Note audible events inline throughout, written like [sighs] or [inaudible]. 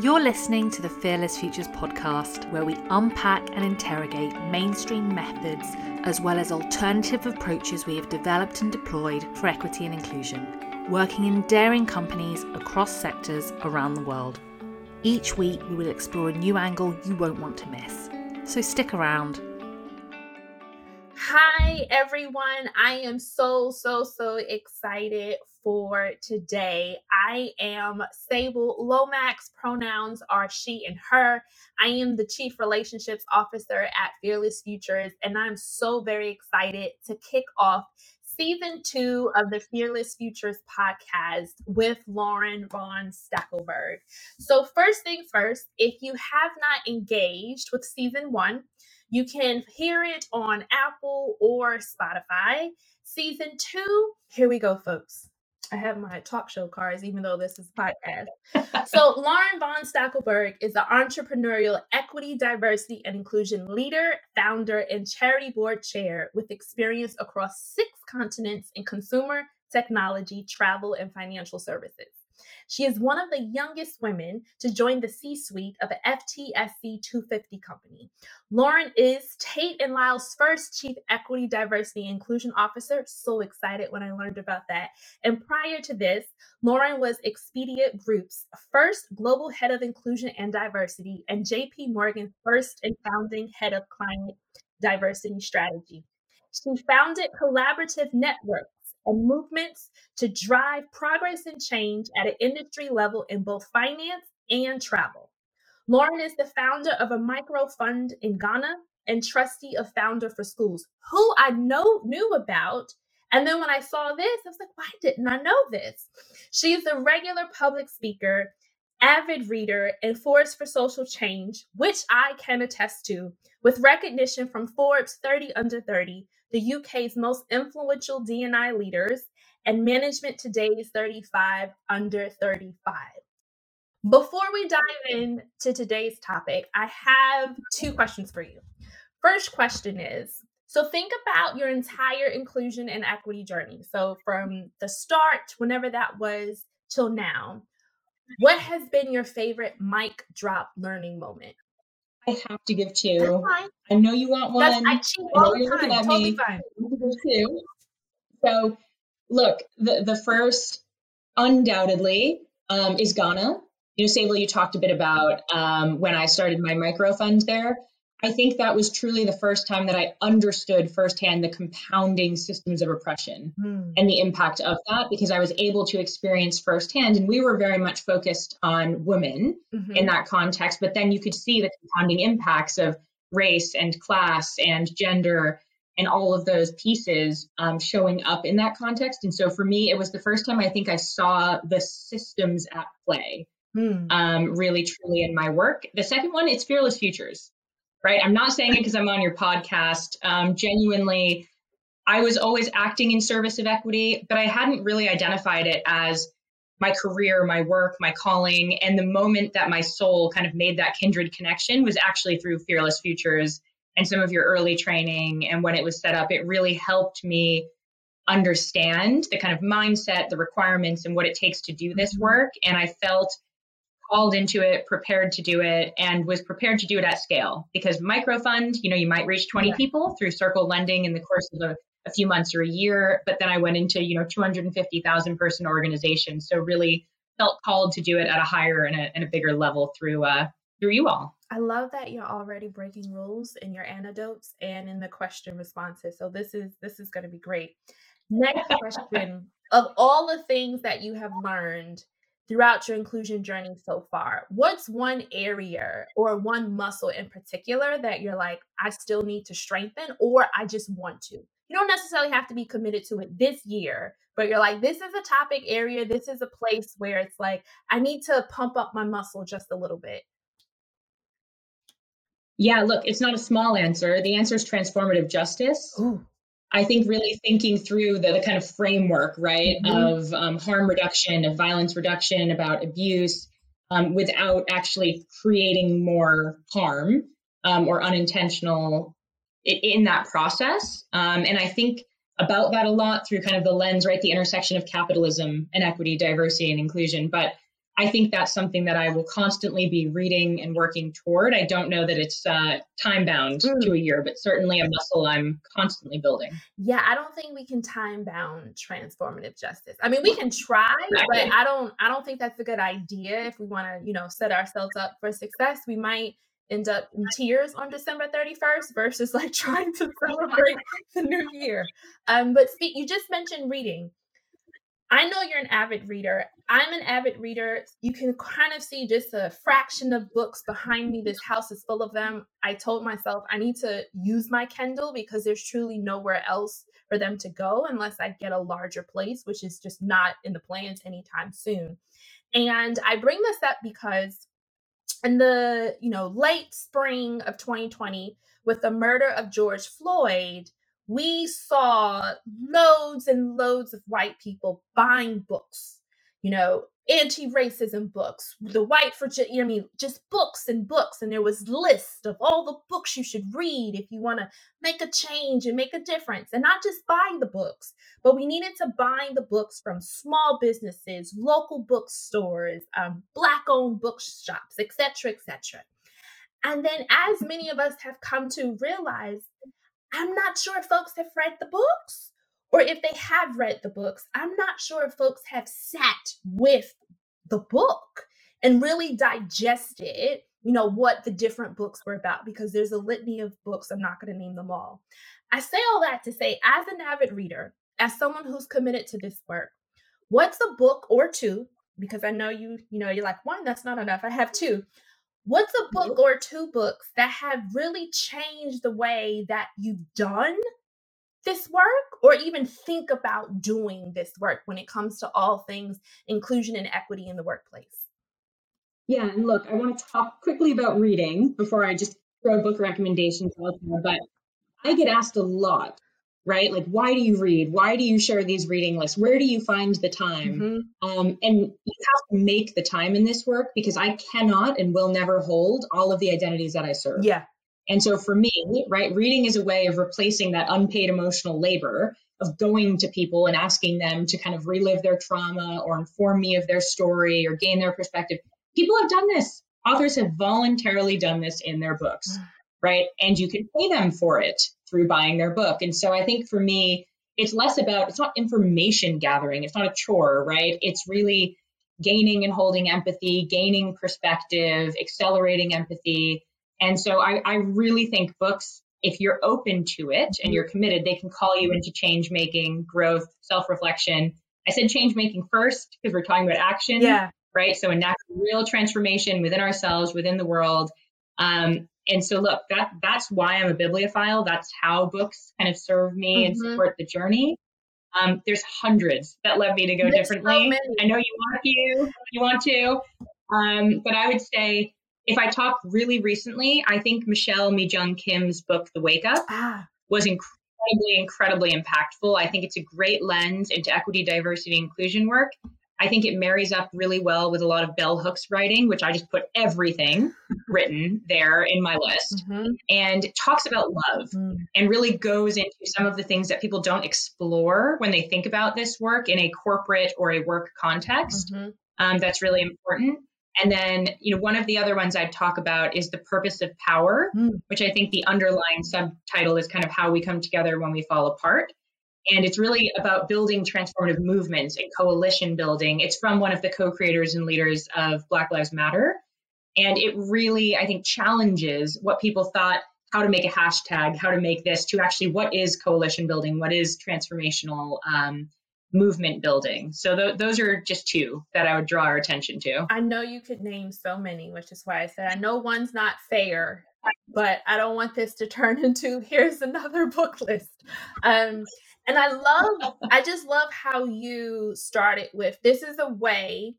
You're listening to the Fearless Futures podcast, where we unpack and interrogate mainstream methods as well as alternative approaches we have developed and deployed for equity and inclusion, working in daring companies across sectors around the world. Each week, we will explore a new angle you won't want to miss. So stick around. Hi, everyone. I am so, so, so excited for today. I am Sable Lomax. Pronouns are she and her. I am the Chief Relationships Officer at Fearless Futures, and I'm so very excited to kick off season two of the Fearless Futures podcast with Lauren Von Stackelberg. So, first things first, if you have not engaged with season one, you can hear it on Apple or Spotify. Season two, here we go, folks. I have my talk show cards, even though this is podcast. [laughs] so, Lauren Von Stackelberg is the entrepreneurial equity, diversity, and inclusion leader, founder, and charity board chair with experience across six continents in consumer, technology, travel, and financial services. She is one of the youngest women to join the C suite of a FTSE 250 company. Lauren is Tate and Lyle's first Chief Equity, Diversity, Inclusion Officer. So excited when I learned about that. And prior to this, Lauren was Expedia Group's first Global Head of Inclusion and Diversity and JP Morgan's first and founding Head of Climate Diversity Strategy. She founded Collaborative Network, and movements to drive progress and change at an industry level in both finance and travel. Lauren is the founder of a micro fund in Ghana and trustee of Founder for Schools, who I know knew about. And then when I saw this, I was like, why didn't I know this? She is a regular public speaker, avid reader, and force for social change, which I can attest to, with recognition from Forbes 30 Under 30, the UK's most influential D&I leaders, and Management Today's 35 under 35. Before we dive into today's topic, I have two questions for you. First question is so think about your entire inclusion and equity journey. So from the start, whenever that was, till now, what has been your favorite mic drop learning moment? I have to give two. I know you want one. That's, I cheat all the time. Totally me. fine. Two. So, look, the the first, undoubtedly, um, is Ghana. You know, Sable, you talked a bit about um, when I started my micro fund there. I think that was truly the first time that I understood firsthand the compounding systems of oppression mm. and the impact of that because I was able to experience firsthand. And we were very much focused on women mm-hmm. in that context, but then you could see the compounding impacts of race and class and gender and all of those pieces um, showing up in that context. And so for me, it was the first time I think I saw the systems at play. Mm. Um, really, truly in my work. The second one, it's Fearless Futures right? I'm not saying it because I'm on your podcast. Um, genuinely, I was always acting in service of equity, but I hadn't really identified it as my career, my work, my calling. And the moment that my soul kind of made that kindred connection was actually through Fearless Futures and some of your early training. And when it was set up, it really helped me understand the kind of mindset, the requirements, and what it takes to do this mm-hmm. work. And I felt called into it, prepared to do it, and was prepared to do it at scale. Because microfund, you know, you might reach 20 yeah. people through circle lending in the course of a, a, few months or a year. But then I went into, you know, 250,000 person organization. So really felt called to do it at a higher and a, and a bigger level through uh, through you all. I love that you're already breaking rules in your anecdotes and in the question responses. So this is this is going to be great. Next [laughs] question: Of all the things that you have learned throughout your inclusion journey so far, what's one area or one muscle in particular that you're like, I still need to strengthen or I just want to? You don't necessarily have to be committed to it this year, but you're like, this is a topic area. This is a place where it's like, I need to pump up my muscle just a little bit. Yeah, look, it's not a small answer. The answer is transformative justice. Ooh. I think really thinking through the, the kind of framework, right, mm-hmm. of um, harm reduction, of violence reduction, about abuse, um, without actually creating more harm um, or unintentional in, in that process. Um, and I think about that a lot through kind of the lens, right, the intersection of capitalism and equity, diversity, and inclusion. But I think that's something that I will constantly be reading and working toward. I don't know that it's uh, time bound mm. to a year, but certainly a muscle I'm constantly building. Yeah, I don't think we can time bound transformative justice. I mean, we can try, but I don't. I don't think that's a good idea if we want to, you know, set ourselves up for success. We might end up in tears on December 31st versus like [laughs] trying to celebrate the new year. Um, but speak, you just mentioned reading. I know you're an avid reader. I'm an avid reader. You can kind of see just a fraction of books behind me. This house is full of them. I told myself I need to use my Kindle because there's truly nowhere else for them to go unless I get a larger place, which is just not in the plans anytime soon. And I bring this up because in the, you know, late spring of 2020 with the murder of George Floyd, we saw loads and loads of white people buying books, you know, anti-racism books, the white for I mean, just books and books, and there was list of all the books you should read if you want to make a change and make a difference, and not just buy the books, but we needed to buy the books from small businesses, local bookstores, um, black-owned bookshops, etc., etc. And then, as many of us have come to realize, I'm not sure if folks have read the books or if they have read the books. I'm not sure if folks have sat with the book and really digested, you know, what the different books were about because there's a litany of books. I'm not going to name them all. I say all that to say, as an avid reader, as someone who's committed to this work, what's a book or two? Because I know you, you know, you're like, one, that's not enough. I have two. What's a book or two books that have really changed the way that you've done this work or even think about doing this work when it comes to all things inclusion and equity in the workplace? Yeah, and look, I want to talk quickly about reading before I just throw book recommendations out there, but I get asked a lot right? Like, why do you read? Why do you share these reading lists? Where do you find the time? Mm-hmm. Um, and you have to make the time in this work because I cannot and will never hold all of the identities that I serve. Yeah. And so for me, right, reading is a way of replacing that unpaid emotional labor of going to people and asking them to kind of relive their trauma or inform me of their story or gain their perspective. People have done this. Authors have voluntarily done this in their books, [sighs] right? And you can pay them for it through buying their book. And so I think for me, it's less about, it's not information gathering, it's not a chore, right? It's really gaining and holding empathy, gaining perspective, accelerating empathy. And so I, I really think books, if you're open to it and mm-hmm. you're committed, they can call you into change making, growth, self reflection. I said change making first because we're talking about action. Yeah. Right. So a natural, real transformation within ourselves, within the world. Um, and so look, that that's why I'm a bibliophile. That's how books kind of serve me mm-hmm. and support the journey. Um, there's hundreds that led me to go there's differently. So I know you want to, you want to, um, but I would say if I talk really recently, I think Michelle Mi Jung Kim's book, The Wake Up, ah. was incredibly, incredibly impactful. I think it's a great lens into equity, diversity, inclusion work. I think it marries up really well with a lot of bell hooks writing, which I just put everything [laughs] written there in my list mm-hmm. and talks about love mm. and really goes into some of the things that people don't explore when they think about this work in a corporate or a work context. Mm-hmm. Um, that's really important. And then, you know, one of the other ones I'd talk about is the purpose of power, mm. which I think the underlying subtitle is kind of how we come together when we fall apart. And it's really about building transformative movements and coalition building. It's from one of the co creators and leaders of Black Lives Matter. And it really, I think, challenges what people thought how to make a hashtag, how to make this to actually what is coalition building, what is transformational um, movement building. So th- those are just two that I would draw our attention to. I know you could name so many, which is why I said I know one's not fair, but I don't want this to turn [laughs] into here's another book list. Um, and I love, I just love how you started with this is a way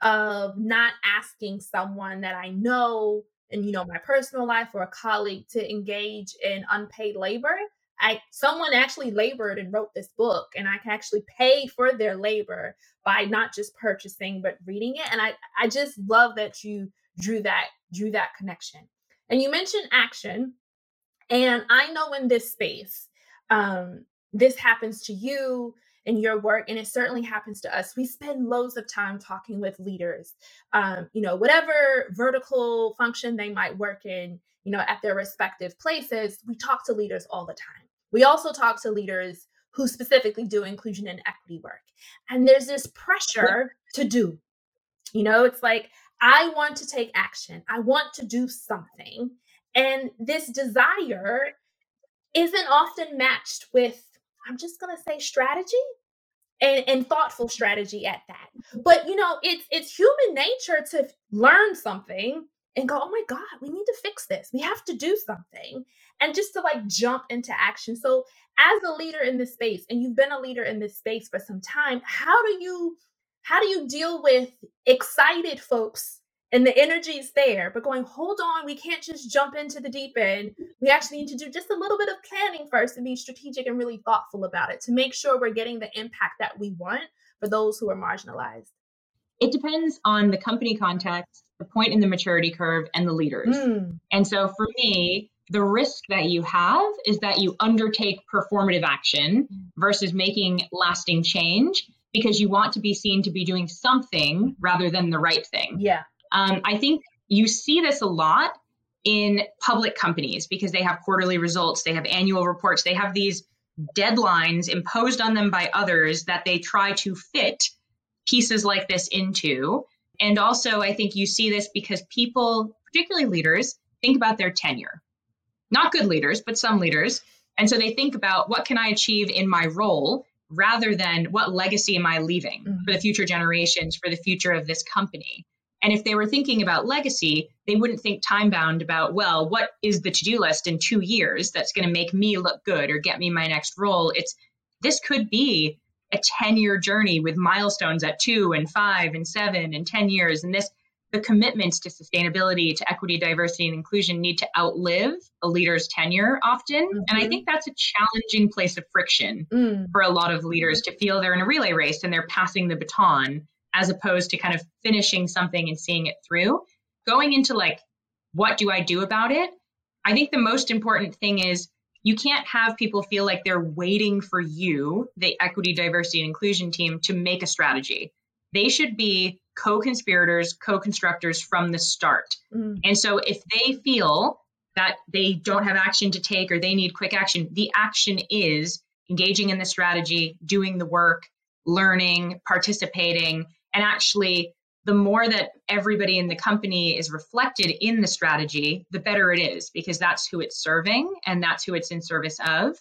of not asking someone that I know and you know my personal life or a colleague to engage in unpaid labor. I someone actually labored and wrote this book and I can actually pay for their labor by not just purchasing but reading it and I I just love that you drew that drew that connection. And you mentioned action and I know in this space um this happens to you in your work and it certainly happens to us. We spend loads of time talking with leaders um, you know whatever vertical function they might work in you know at their respective places we talk to leaders all the time. We also talk to leaders who specifically do inclusion and equity work and there's this pressure to do. You know it's like i want to take action. I want to do something and this desire isn't often matched with I'm just to say strategy and, and thoughtful strategy at that. But you know, it's it's human nature to learn something and go, oh my God, we need to fix this. We have to do something. And just to like jump into action. So, as a leader in this space, and you've been a leader in this space for some time, how do you how do you deal with excited folks and the energy is there but going hold on we can't just jump into the deep end we actually need to do just a little bit of planning first and be strategic and really thoughtful about it to make sure we're getting the impact that we want for those who are marginalized it depends on the company context the point in the maturity curve and the leaders mm. and so for me the risk that you have is that you undertake performative action versus making lasting change because you want to be seen to be doing something rather than the right thing. Yeah. Um, I think you see this a lot in public companies because they have quarterly results, they have annual reports, they have these deadlines imposed on them by others that they try to fit pieces like this into. And also, I think you see this because people, particularly leaders, think about their tenure. Not good leaders, but some leaders. And so they think about what can I achieve in my role rather than what legacy am I leaving mm-hmm. for the future generations, for the future of this company. And if they were thinking about legacy, they wouldn't think time bound about, well, what is the to do list in two years that's going to make me look good or get me my next role? It's this could be a 10 year journey with milestones at two and five and seven and 10 years. And this, the commitments to sustainability, to equity, diversity, and inclusion need to outlive a leader's tenure often. Mm-hmm. And I mm-hmm. think that's a challenging place of friction mm. for a lot of leaders to feel they're in a relay race and they're passing the baton as opposed to kind of finishing something and seeing it through. Going into like, what do I do about it? I think the most important thing is you can't have people feel like they're waiting for you, the equity, diversity, and inclusion team, to make a strategy. They should be co conspirators, co constructors from the start. Mm. And so if they feel that they don't have action to take or they need quick action, the action is engaging in the strategy, doing the work, learning, participating, and actually, the more that everybody in the company is reflected in the strategy, the better it is because that's who it's serving and that's who it's in service of.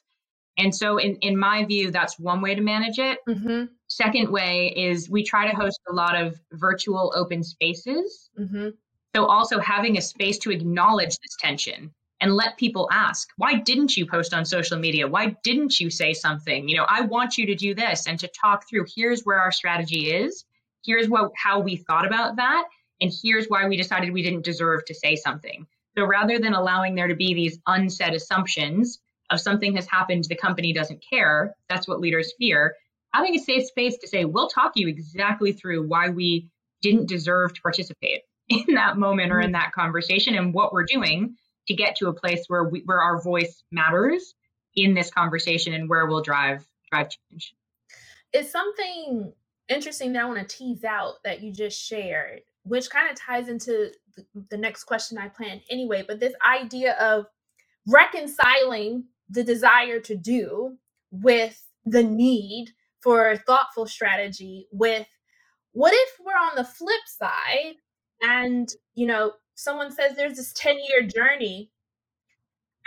And so, in, in my view, that's one way to manage it. Mm-hmm. Second way is we try to host a lot of virtual open spaces. Mm-hmm. So, also having a space to acknowledge this tension and let people ask, why didn't you post on social media? Why didn't you say something? You know, I want you to do this and to talk through here's where our strategy is here's what how we thought about that and here's why we decided we didn't deserve to say something. So rather than allowing there to be these unsaid assumptions of something has happened the company doesn't care that's what leaders fear having a safe space to say we'll talk you exactly through why we didn't deserve to participate [laughs] in that moment or in that conversation and what we're doing to get to a place where we, where our voice matters in this conversation and where we'll drive drive change. Is something interesting that I want to tease out that you just shared, which kind of ties into the, next question I planned anyway. But this idea of reconciling the desire to do with the need for a thoughtful strategy with what if we're on the flip side and you know someone says there's this 10 year journey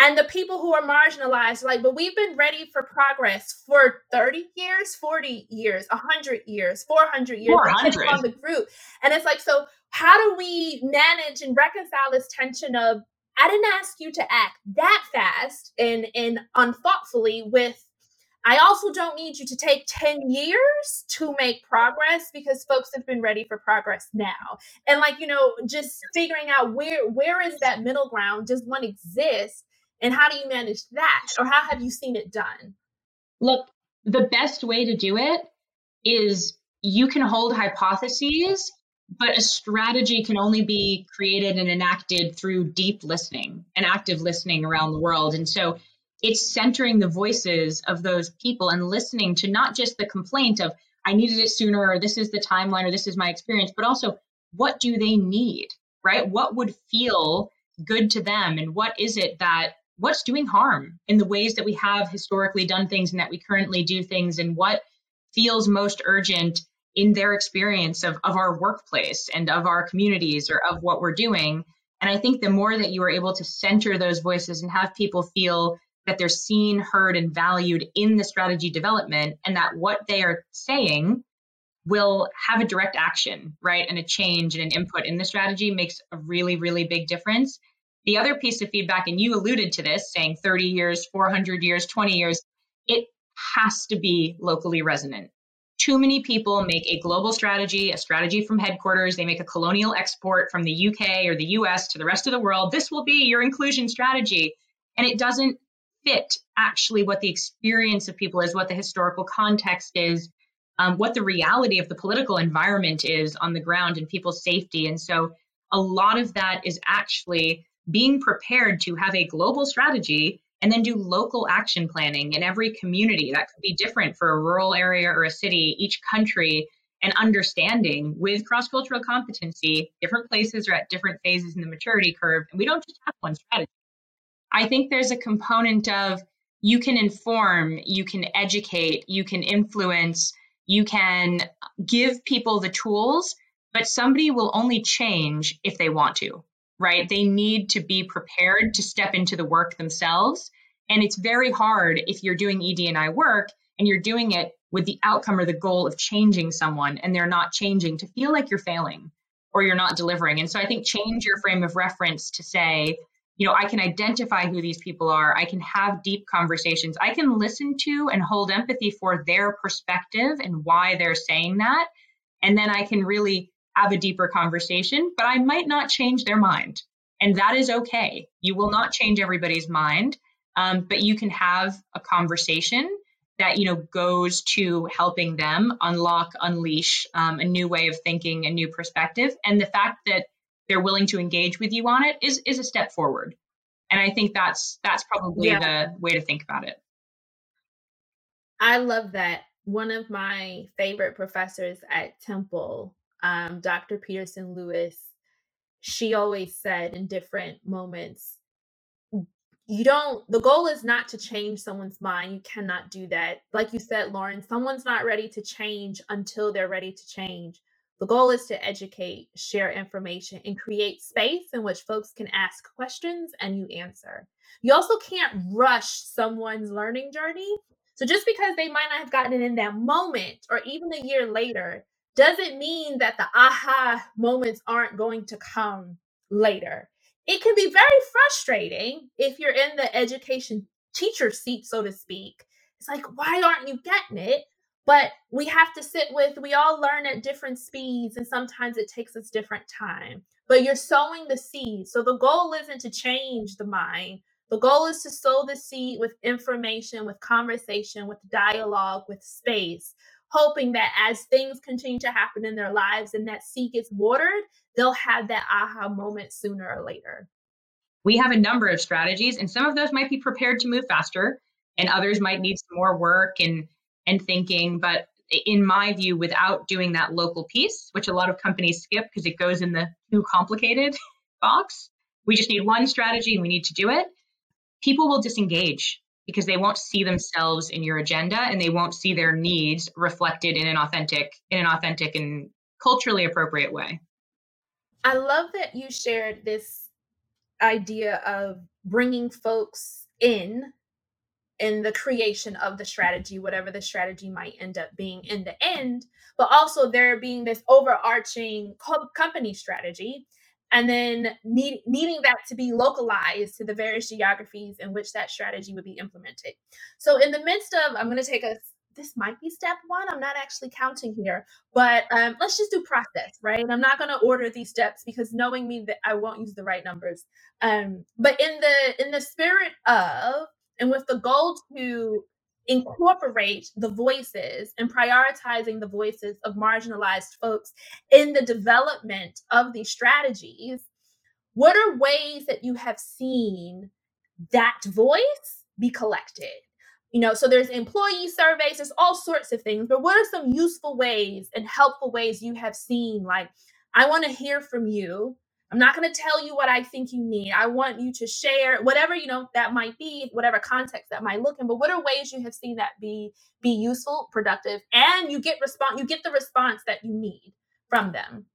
and the people who are marginalized like but we've been ready for progress for 30 years 40 years 100 years 400 years 400. on the group and it's like so how do we manage and reconcile this tension of i didn't ask you to act that fast and and unthoughtfully with I also don't need you to take 10 years to make progress because folks have been ready for progress now. And like, you know, just figuring out where where is that middle ground? Does one exist? And how do you manage that? Or how have you seen it done? Look, the best way to do it is you can hold hypotheses, but a strategy can only be created and enacted through deep listening and active listening around the world. And so it's centering the voices of those people and listening to not just the complaint of I needed it sooner or this is the timeline or this is my experience, but also what do they need, right? What would feel good to them and what is it that what's doing harm in the ways that we have historically done things and that we currently do things and what feels most urgent in their experience of, of our workplace and of our communities or of what we're doing. And I think the more that you are able to center those voices and have people feel that they're seen, heard, and valued in the strategy development, and that what they are saying will have a direct action, right? And a change and an input in the strategy makes a really, really big difference. The other piece of feedback, and you alluded to this, saying 30 years, 400 years, 20 years, it has to be locally resonant. Too many people make a global strategy, a strategy from headquarters. They make a colonial export from the UK or the US to the rest of the world. This will be your inclusion strategy. And it doesn't fit actually what the experience of people is, what the historical context is, um, what the reality of the political environment is on the ground and people's safety. And so a lot of that is actually being prepared to have a global strategy and then do local action planning in every community. That could be different for a rural area or a city, each country, and understanding with cross cultural competency, different places are at different phases in the maturity curve. And we don't just have one strategy. I think there's a component of you can inform, you can educate, you can influence, you can give people the tools, but somebody will only change if they want to, right? They need to be prepared to step into the work themselves. And it's very hard if you're doing ED&I work and you're doing it with the outcome or the goal of changing someone and they're not changing to feel like you're failing or you're not delivering. And so I think change your frame of reference to say, you know, I can identify who these people are. I can have deep conversations. I can listen to and hold empathy for their perspective and why they're saying that. And then I can really have a deeper conversation, but I might not change their mind. And that is okay. You will not change everybody's mind, um, but you can have a conversation that you know goes to helping them unlock, unleash um, a new way of thinking, a new perspective. And the fact that they're willing to engage with you on it is is a step forward and i think that's that's probably yeah. the way to think about it i love that one of my favorite professors at temple um, dr peterson lewis she always said in different moments you don't the goal is not to change someone's mind you cannot do that like you said lauren someone's not ready to change until they're ready to change the goal is to educate, share information, and create space in which folks can ask questions and you answer. You also can't rush someone's learning journey. So just because they might not have gotten it in that moment or even a year later doesn't mean that the aha moments aren't going to come later. It can be very frustrating if you're in the education teacher seat, so to speak. It's like, why aren't you getting it? but we have to sit with we all learn at different speeds and sometimes it takes us different time but you're sowing the seed so the goal isn't to change the mind the goal is to sow the seed with information with conversation with dialogue with space hoping that as things continue to happen in their lives and that seed gets watered they'll have that aha moment sooner or later we have a number of strategies and some of those might be prepared to move faster and others might need some more work and and thinking. But in my view, without doing that local piece, which a lot of companies skip because it goes in the too complicated [laughs] box, we just need one strategy and we need to do it. People will disengage because they won't see themselves in your agenda and they won't see their needs reflected in an authentic in an authentic and culturally appropriate way. I love that you shared this idea of bringing folks in in the creation of the strategy, whatever the strategy might end up being in the end, but also there being this overarching co- company strategy and then need, needing that to be localized to the various geographies in which that strategy would be implemented. So, in the midst of, I'm going to take a this might be step one. I'm not actually counting here, but um, let's just do process, right? I'm not going to order these steps because knowing me that I won't use the right numbers. Um, but in the in the spirit of and with the goal to incorporate the voices and prioritizing the voices of marginalized folks in the development of these strategies, what are ways that you have seen that voice be collected? You know, so there's employee surveys, there's all sorts of things, but what are some useful ways and helpful ways you have seen? Like, I want to hear from you. I'm not going to tell you what I think you need. I want you to share whatever, you know, that might be, whatever context that might look in, but what are ways you have seen that be be useful, productive, and you get response you get the response that you need from them?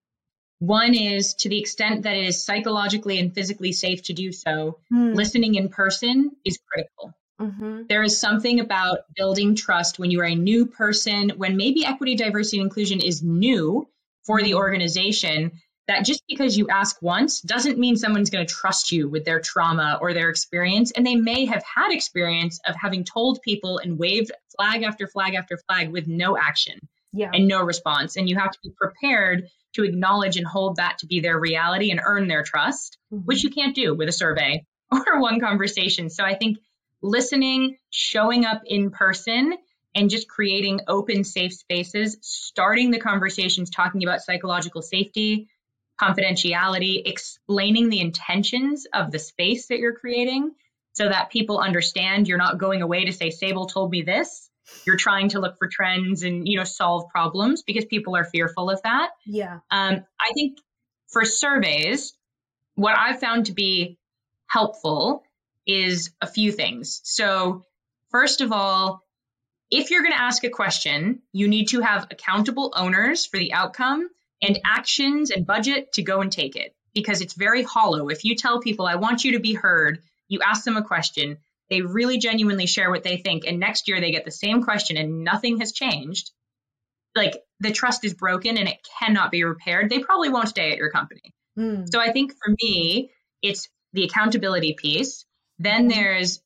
One is to the extent that it is psychologically and physically safe to do so, mm. listening in person is critical. Mm-hmm. There is something about building trust when you are a new person, when maybe equity, diversity, and inclusion is new for the mm-hmm. organization, that just because you ask once doesn't mean someone's going to trust you with their trauma or their experience. And they may have had experience of having told people and waved flag after flag after flag with no action yeah. and no response. And you have to be prepared to acknowledge and hold that to be their reality and earn their trust, mm-hmm. which you can't do with a survey [laughs] or one conversation. So I think listening, showing up in person, and just creating open, safe spaces, starting the conversations talking about psychological safety, confidentiality, explaining the intentions of the space that you're creating so that people understand you're not going away to say, Sable told me this. You're trying to look for trends and you know solve problems because people are fearful of that. Yeah. Um, i think for surveys what i've found to be helpful is a few things. So first of all if you're going to ask a question you need to have accountable owners for the outcome and actions and budget to go and take it because it's very hollow if you tell people i want you to be heard you ask them a question they really genuinely share what they think and next year they get the same question and nothing has changed like the trust is broken and it cannot be repaired they probably won't stay at your company mm. so i think for me it's the accountability piece then mm. there's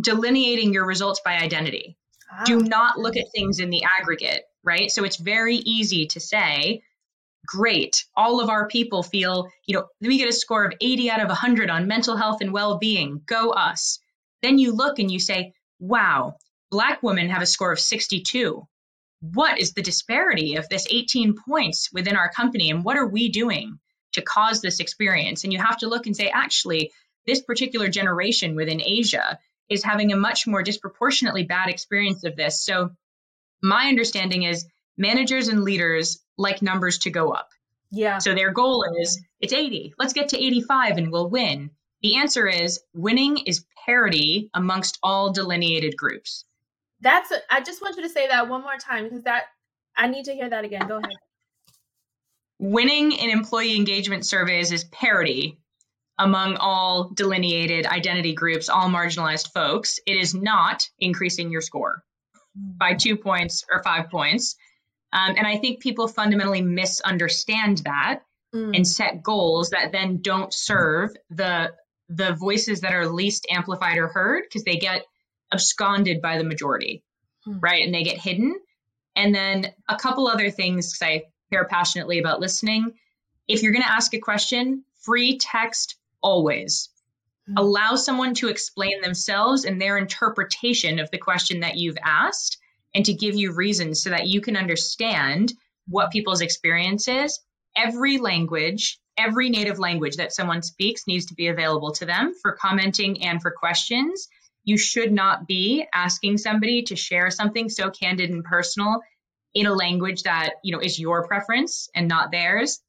delineating your results by identity ah. do not look at things in the aggregate right so it's very easy to say great all of our people feel you know we get a score of 80 out of 100 on mental health and well-being go us then you look and you say, wow, Black women have a score of 62. What is the disparity of this 18 points within our company? And what are we doing to cause this experience? And you have to look and say, actually, this particular generation within Asia is having a much more disproportionately bad experience of this. So, my understanding is managers and leaders like numbers to go up. Yeah. So, their goal is it's 80. Let's get to 85 and we'll win. The answer is winning is parity amongst all delineated groups. That's a, I just want you to say that one more time because that I need to hear that again. Go ahead. Winning in employee engagement surveys is parity among all delineated identity groups, all marginalized folks. It is not increasing your score hmm. by two points or five points. Um, and I think people fundamentally misunderstand that mm. and set goals that then don't serve the the voices that are least amplified or heard because they get absconded by the majority, hmm. right? And they get hidden. And then a couple other things because I care passionately about listening. If you're going to ask a question, free text always. Hmm. Allow someone to explain themselves and their interpretation of the question that you've asked and to give you reasons so that you can understand what people's experience is. Every language every native language that someone speaks needs to be available to them for commenting and for questions. You should not be asking somebody to share something so candid and personal in a language that, you know, is your preference and not theirs.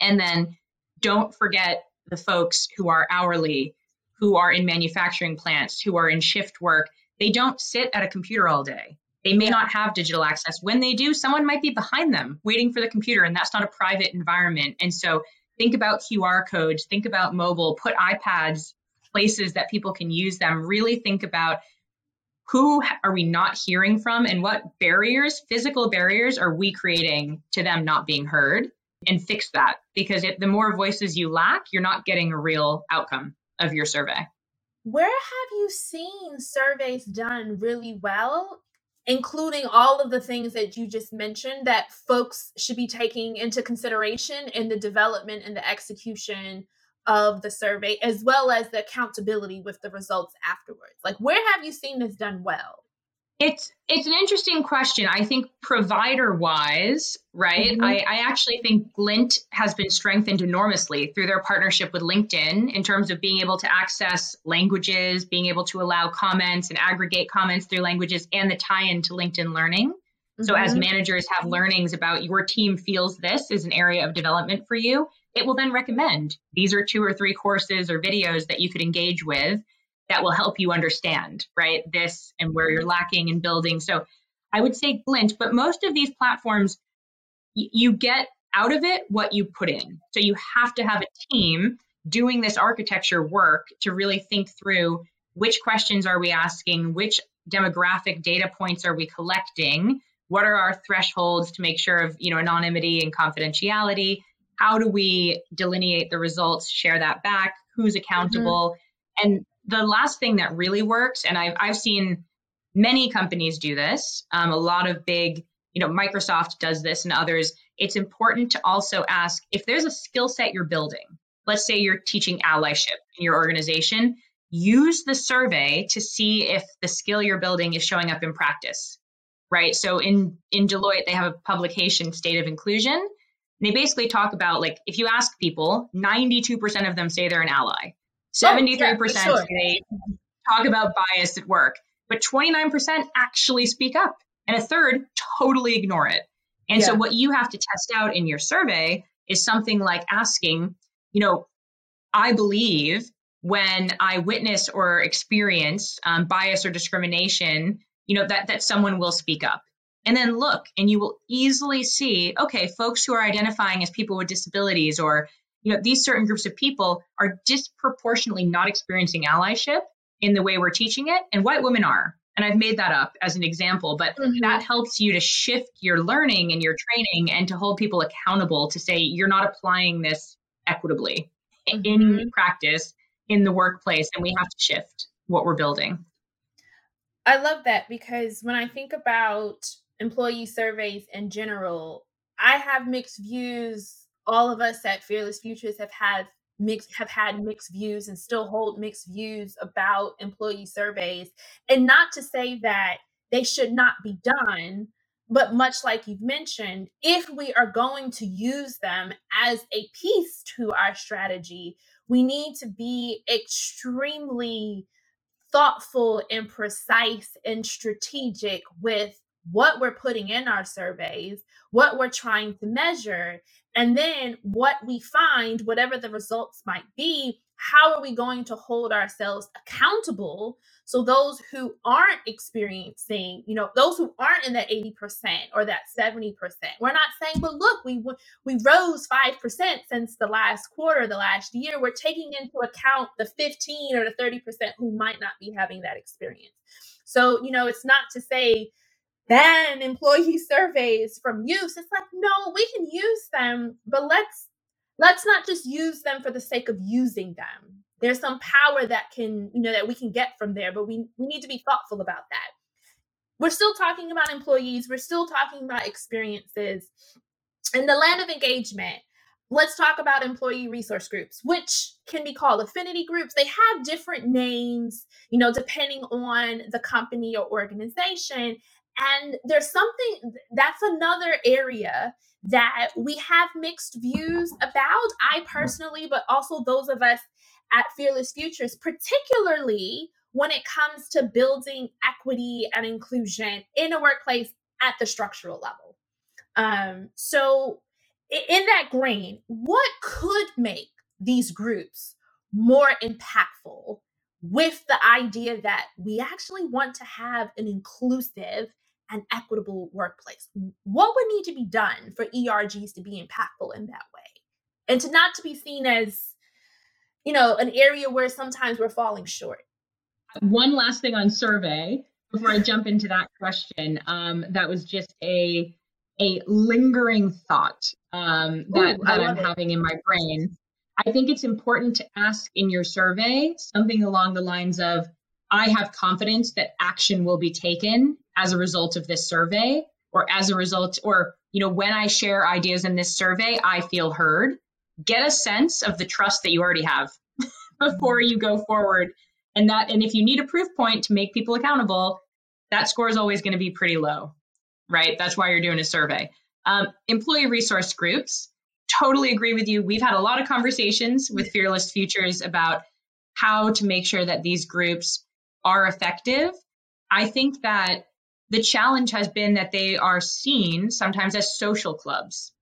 And then don't forget the folks who are hourly, who are in manufacturing plants, who are in shift work. They don't sit at a computer all day. They may not have digital access. When they do, someone might be behind them waiting for the computer, and that's not a private environment. And so think about QR codes, think about mobile, put iPads places that people can use them. Really think about who are we not hearing from and what barriers, physical barriers, are we creating to them not being heard and fix that. Because if the more voices you lack, you're not getting a real outcome of your survey. Where have you seen surveys done really well including all of the things that you just mentioned that folks should be taking into consideration in the development and the execution of the survey, as well as the accountability with the results afterwards. Like, where have you seen this done well? It's it's an interesting question. I think provider wise, right? Mm-hmm. I, I actually think Glint has been strengthened enormously through their partnership with LinkedIn in terms of being able to access languages, being able to allow comments and aggregate comments through languages, and the tie-in to LinkedIn Learning. Mm-hmm. So as mm-hmm. managers have learnings about your team feels this is an area of development for you, it will then recommend these are two or three courses or videos that you could engage with that will help you understand, right? This and where you're lacking in building. So I would say Glint, but most of these platforms, y- you get out of it what you put in. So you have to have a team doing this architecture work to really think through which questions are we asking, which demographic data points are we collecting, what are our thresholds to make sure of you know anonymity and confidentiality how do we delineate the results share that back who's accountable mm-hmm. and the last thing that really works, and I've, I've seen many companies do this, um, a lot of big, you know, Microsoft does this and others. It's important to also ask if there's a skill set you're building. Let's say you're teaching allyship in your organization, use the survey to see if the skill you're building is showing up in practice. Right. So in, in Deloitte, they have a publication, State of Inclusion. They basically talk about like if you ask people, 92% of them say they're an ally. 73% oh, yeah, sure. say talk about bias at work, but 29% actually speak up, and a third totally ignore it. And yeah. so, what you have to test out in your survey is something like asking, you know, I believe when I witness or experience um, bias or discrimination, you know, that, that someone will speak up. And then look, and you will easily see, okay, folks who are identifying as people with disabilities or you know, these certain groups of people are disproportionately not experiencing allyship in the way we're teaching it, and white women are. And I've made that up as an example, but mm-hmm. that helps you to shift your learning and your training and to hold people accountable to say you're not applying this equitably mm-hmm. in practice in the workplace, and we have to shift what we're building. I love that because when I think about employee surveys in general, I have mixed views all of us at Fearless Futures have had mixed have had mixed views and still hold mixed views about employee surveys. And not to say that they should not be done but much like you've mentioned if we are going to use them as a piece to our strategy we need to be extremely thoughtful and precise and strategic with what we're putting in our surveys, what we're trying to measure, and then what we find, whatever the results might be, how are we going to hold ourselves accountable so those who aren't experiencing you know those who aren't in that 80% or that 70% we're not saying but look we we rose 5% since the last quarter the last year. We're taking into account the 15 or the 30% who might not be having that experience. So you know it's not to say ban employee surveys from use. It's like, no, we can use them, but let's let's not just use them for the sake of using them. There's some power that can, you know, that we can get from there, but we we need to be thoughtful about that. We're still talking about employees, we're still talking about experiences. In the land of engagement, let's talk about employee resource groups which can be called affinity groups they have different names you know depending on the company or organization and there's something that's another area that we have mixed views about. I personally, but also those of us at Fearless Futures, particularly when it comes to building equity and inclusion in a workplace at the structural level. Um, so, in that grain, what could make these groups more impactful with the idea that we actually want to have an inclusive an equitable workplace? What would need to be done for ERGs to be impactful in that way? And to not to be seen as, you know, an area where sometimes we're falling short. One last thing on survey before I jump into that question. Um, that was just a a lingering thought um, that, Ooh, that I'm it. having in my brain. I think it's important to ask in your survey something along the lines of I have confidence that action will be taken as a result of this survey or as a result or you know when I share ideas in this survey I feel heard get a sense of the trust that you already have [laughs] before you go forward and that and if you need a proof point to make people accountable that score is always going to be pretty low, right? That's why you're doing a survey. Um, employee resource groups, totally agree with you. We've had a lot of conversations with Fearless Futures about how to make sure that these groups are effective. I think that the challenge has been that they are seen sometimes as social clubs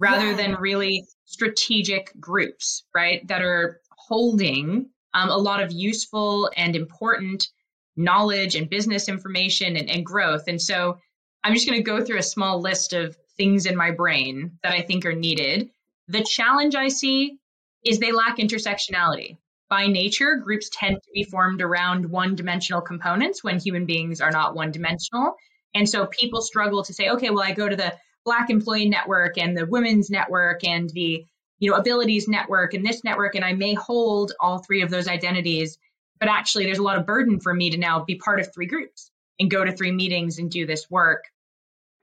rather yeah. than really strategic groups, right? That are holding um, a lot of useful and important knowledge and business information and, and growth. And so I'm just going to go through a small list of things in my brain that I think are needed. The challenge I see is they lack intersectionality. By nature, groups tend to be formed around one dimensional components when human beings are not one dimensional. And so people struggle to say, okay, well, I go to the Black Employee Network and the Women's Network and the you know abilities network and this network and i may hold all three of those identities but actually there's a lot of burden for me to now be part of three groups and go to three meetings and do this work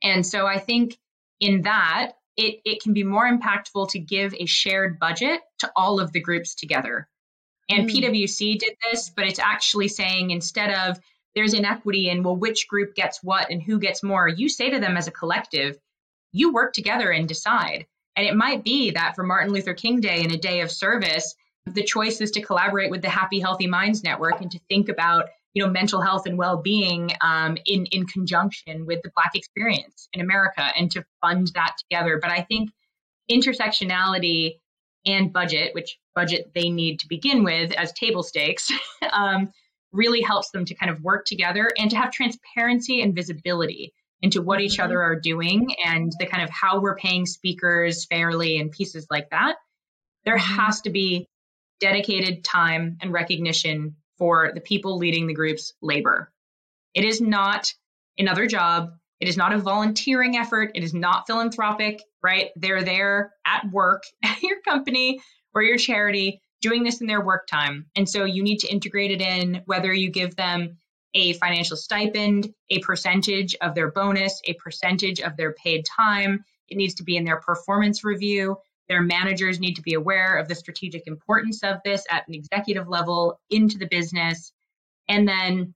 and so i think in that it, it can be more impactful to give a shared budget to all of the groups together and mm. pwc did this but it's actually saying instead of there's inequity in well which group gets what and who gets more you say to them as a collective you work together and decide and it might be that for Martin Luther King Day and a day of service, the choice is to collaborate with the Happy Healthy Minds Network and to think about you know mental health and well-being um, in in conjunction with the Black experience in America and to fund that together. But I think intersectionality and budget, which budget they need to begin with as table stakes, [laughs] um, really helps them to kind of work together and to have transparency and visibility into what each mm-hmm. other are doing and the kind of how we're paying speakers fairly and pieces like that. There mm-hmm. has to be dedicated time and recognition for the people leading the group's labor. It is not another job. It is not a volunteering effort. It is not philanthropic, right? They're there at work [laughs] at your company or your charity doing this in their work time. And so you need to integrate it in, whether you give them a financial stipend, a percentage of their bonus, a percentage of their paid time. It needs to be in their performance review. Their managers need to be aware of the strategic importance of this at an executive level into the business. And then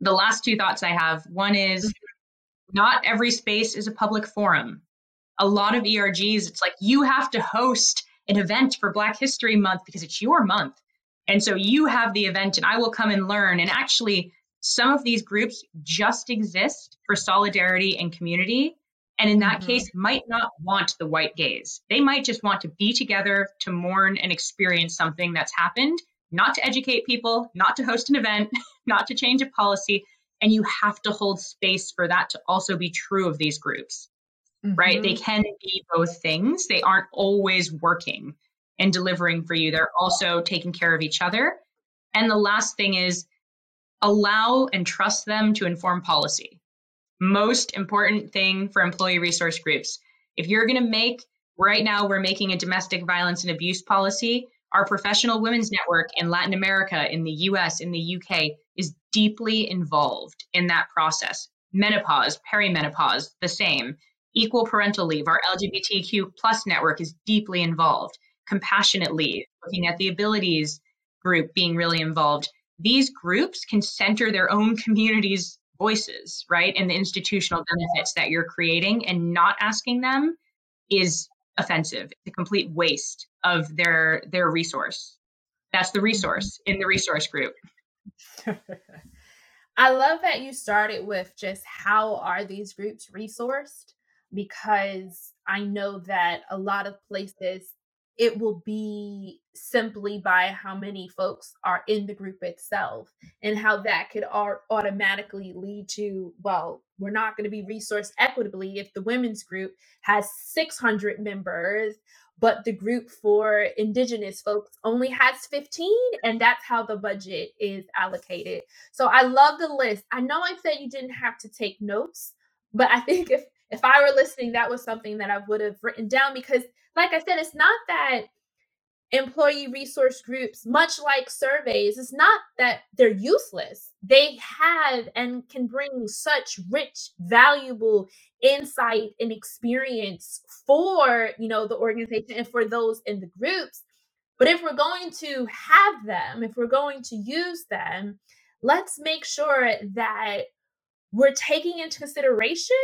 the last two thoughts I have one is not every space is a public forum. A lot of ERGs, it's like you have to host an event for Black History Month because it's your month. And so you have the event and I will come and learn. And actually, some of these groups just exist for solidarity and community. And in that mm-hmm. case, might not want the white gaze. They might just want to be together to mourn and experience something that's happened, not to educate people, not to host an event, [laughs] not to change a policy. And you have to hold space for that to also be true of these groups, mm-hmm. right? They mm-hmm. can be both things. They aren't always working and delivering for you, they're also taking care of each other. And the last thing is, allow and trust them to inform policy. Most important thing for employee resource groups. If you're going to make, right now, we're making a domestic violence and abuse policy. Our professional women's network in Latin America, in the US, in the UK is deeply involved in that process. Menopause, perimenopause, the same. Equal parental leave, our LGBTQ plus network is deeply involved. Compassionate leave, looking at the abilities group being really involved these groups can center their own communities' voices, right? And the institutional benefits that you're creating and not asking them is offensive. It's a complete waste of their their resource. That's the resource in the resource group. [laughs] I love that you started with just how are these groups resourced because I know that a lot of places it will be simply by how many folks are in the group itself and how that could automatically lead to well we're not going to be resourced equitably if the women's group has 600 members but the group for indigenous folks only has 15 and that's how the budget is allocated. So i love the list. I know i said you didn't have to take notes but i think if if i were listening that was something that i would have written down because like I said, it's not that employee resource groups, much like surveys, it's not that they're useless. They have and can bring such rich, valuable insight and experience for, you know, the organization and for those in the groups. But if we're going to have them, if we're going to use them, let's make sure that we're taking into consideration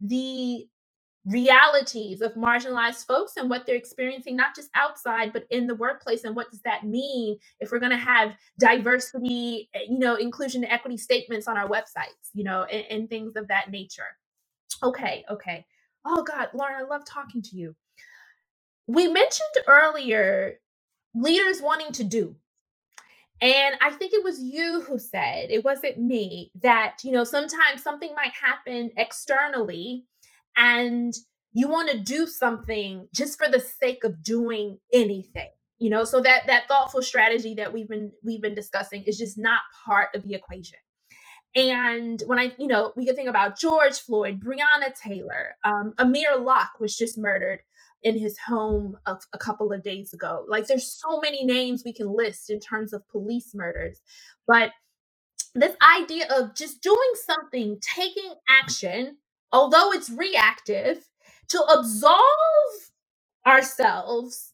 the realities of marginalized folks and what they're experiencing not just outside but in the workplace and what does that mean if we're going to have diversity eh, you know inclusion and equity statements on our websites you know and, and things of that nature. Okay okay. Oh god lauren i love talking to you. We mentioned earlier leaders wanting to do and I think it was you who said, it wasn't me, that, you know, sometimes something might happen externally and you want to do something just for the sake of doing anything. You know, so that that thoughtful strategy that we've been we've been discussing is just not part of the equation. And when I, you know, we can think about George Floyd, Breonna Taylor, um, Amir Locke was just murdered in his home a, a couple of days ago. Like there's so many names we can list in terms of police murders. But this idea of just doing something, taking action, although it's reactive, to absolve ourselves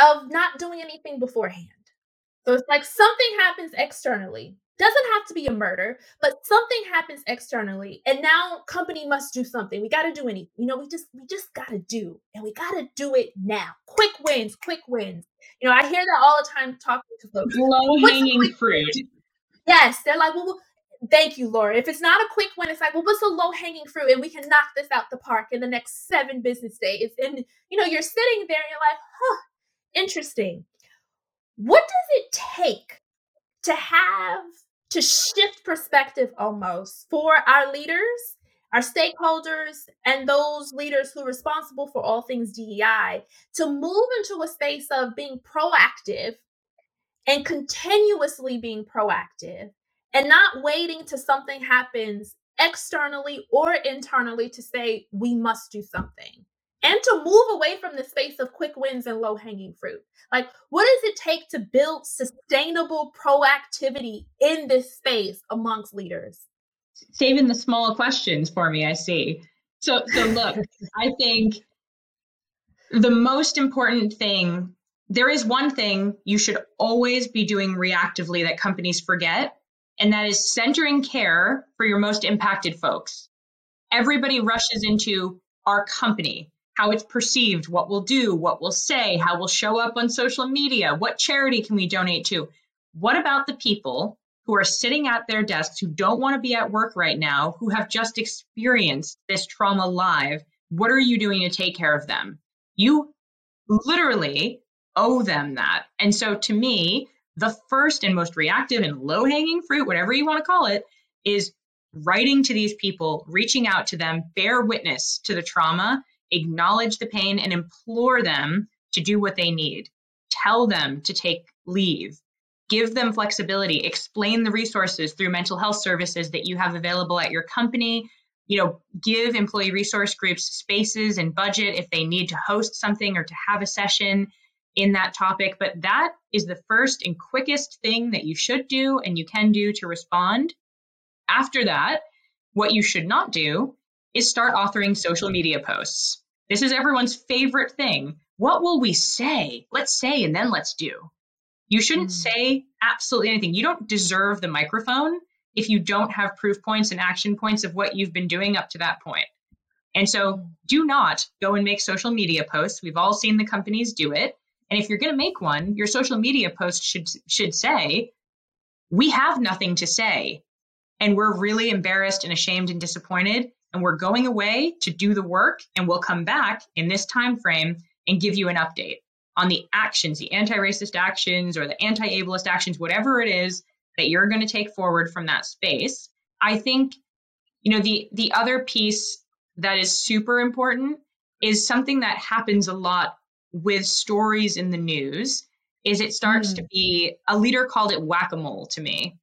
of not doing anything beforehand. So it's like something happens externally doesn't have to be a murder but something happens externally and now company must do something we got to do anything you know we just we just got to do and we got to do it now quick wins quick wins you know i hear that all the time talking to folks low hanging fruit yes they're like well, well Thank you, Lauren. If it's not a quick win, it's like, well, what's a low hanging fruit? And we can knock this out the park in the next seven business days. And, you know, you're sitting there and you're like, huh, interesting. What does it take to have to shift perspective almost for our leaders, our stakeholders, and those leaders who are responsible for all things DEI to move into a space of being proactive and continuously being proactive and not waiting till something happens externally or internally to say we must do something and to move away from the space of quick wins and low hanging fruit. Like, what does it take to build sustainable proactivity in this space amongst leaders? Saving the small questions for me, I see. So, so look, I think the most important thing there is one thing you should always be doing reactively that companies forget, and that is centering care for your most impacted folks. Everybody rushes into our company, how it's perceived, what we'll do, what we'll say, how we'll show up on social media, what charity can we donate to. What about the people who are sitting at their desks who don't want to be at work right now, who have just experienced this trauma live? What are you doing to take care of them? You literally owe them that. And so to me, the first and most reactive and low hanging fruit, whatever you want to call it, is writing to these people, reaching out to them, bear witness to the trauma, acknowledge the pain and implore them to do what they need. Tell them to take leave. Give them flexibility. Explain the resources through mental health services that you have available at your company. You know, give employee resource groups spaces and budget if they need to host something or to have a session in that topic. But that is the first and quickest thing that you should do and you can do to respond. After that, what you should not do is start authoring social media posts. This is everyone's favorite thing. What will we say? Let's say and then let's do. You shouldn't mm. say absolutely anything. You don't deserve the microphone if you don't have proof points and action points of what you've been doing up to that point. And so hmm. do not go and make social media posts. We've all seen the companies do it. And if you're going to make one, your social media post should should say, "We have nothing to say, and we're really embarrassed and ashamed and disappointed, and we're going away to do the work and we'll come back in this time frame and give you an update on the actions the anti-racist actions or the anti-ableist actions whatever it is that you're going to take forward from that space i think you know the the other piece that is super important is something that happens a lot with stories in the news is it starts mm. to be a leader called it whack-a-mole to me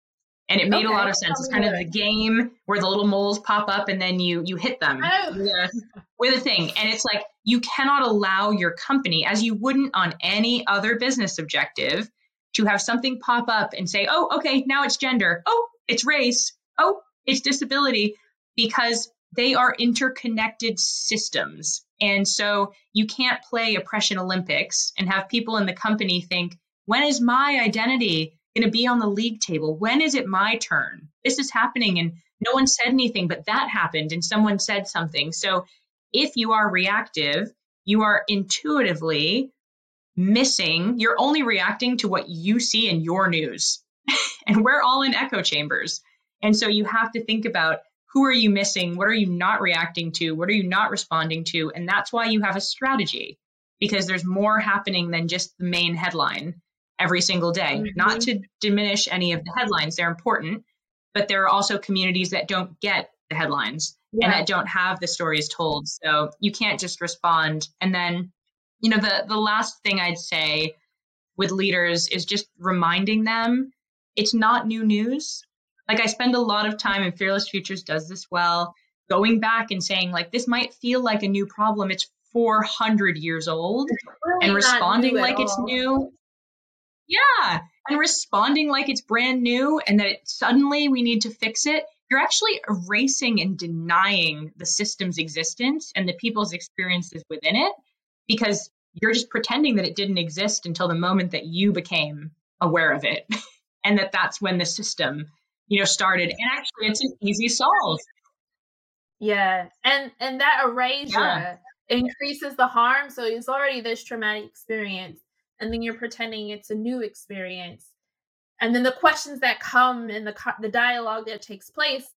and it made okay. a lot of sense. It's kind of the game where the little moles pop up and then you you hit them oh. with, with a thing, and it's like you cannot allow your company, as you wouldn't on any other business objective, to have something pop up and say, "Oh, okay, now it's gender. Oh, it's race. Oh, it's disability," because they are interconnected systems. And so you can't play oppression Olympics and have people in the company think, when is my identity going to be on the league table? When is it my turn? This is happening and no one said anything, but that happened and someone said something. So if you are reactive, you are intuitively missing, you're only reacting to what you see in your news. [laughs] and we're all in echo chambers. And so you have to think about who are you missing? What are you not reacting to? What are you not responding to? And that's why you have a strategy because there's more happening than just the main headline every single day. Mm-hmm. Not to diminish any of the headlines, they're important, but there are also communities that don't get the headlines yeah. and that don't have the stories told. So you can't just respond. And then, you know, the the last thing I'd say with leaders is just reminding them it's not new news. Like I spend a lot of time and Fearless Futures does this well, going back and saying like this might feel like a new problem. It's 400 years old really and responding like it's new. Yeah, and responding like it's brand new and that suddenly we need to fix it. You're actually erasing and denying the system's existence and the people's experiences within it because you're just pretending that it didn't exist until the moment that you became aware of it [laughs] and that that's when the system you know started and actually it's an easy solve yeah and and that erasure yeah. increases the harm so it's already this traumatic experience and then you're pretending it's a new experience and then the questions that come and the the dialogue that takes place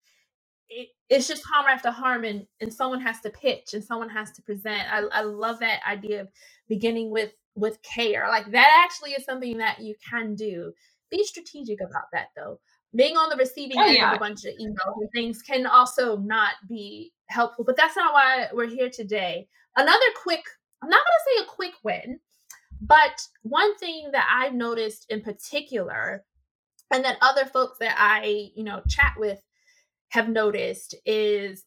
it, it's just harm after harm and, and someone has to pitch and someone has to present. I, I love that idea of beginning with with care like that actually is something that you can do. Be strategic about that though. Being on the receiving oh, end yeah. of a bunch of emails and things can also not be helpful but that's not why we're here today. Another quick i'm not going to say a quick win but one thing that I've noticed in particular, and that other folks that I, you know, chat with have noticed is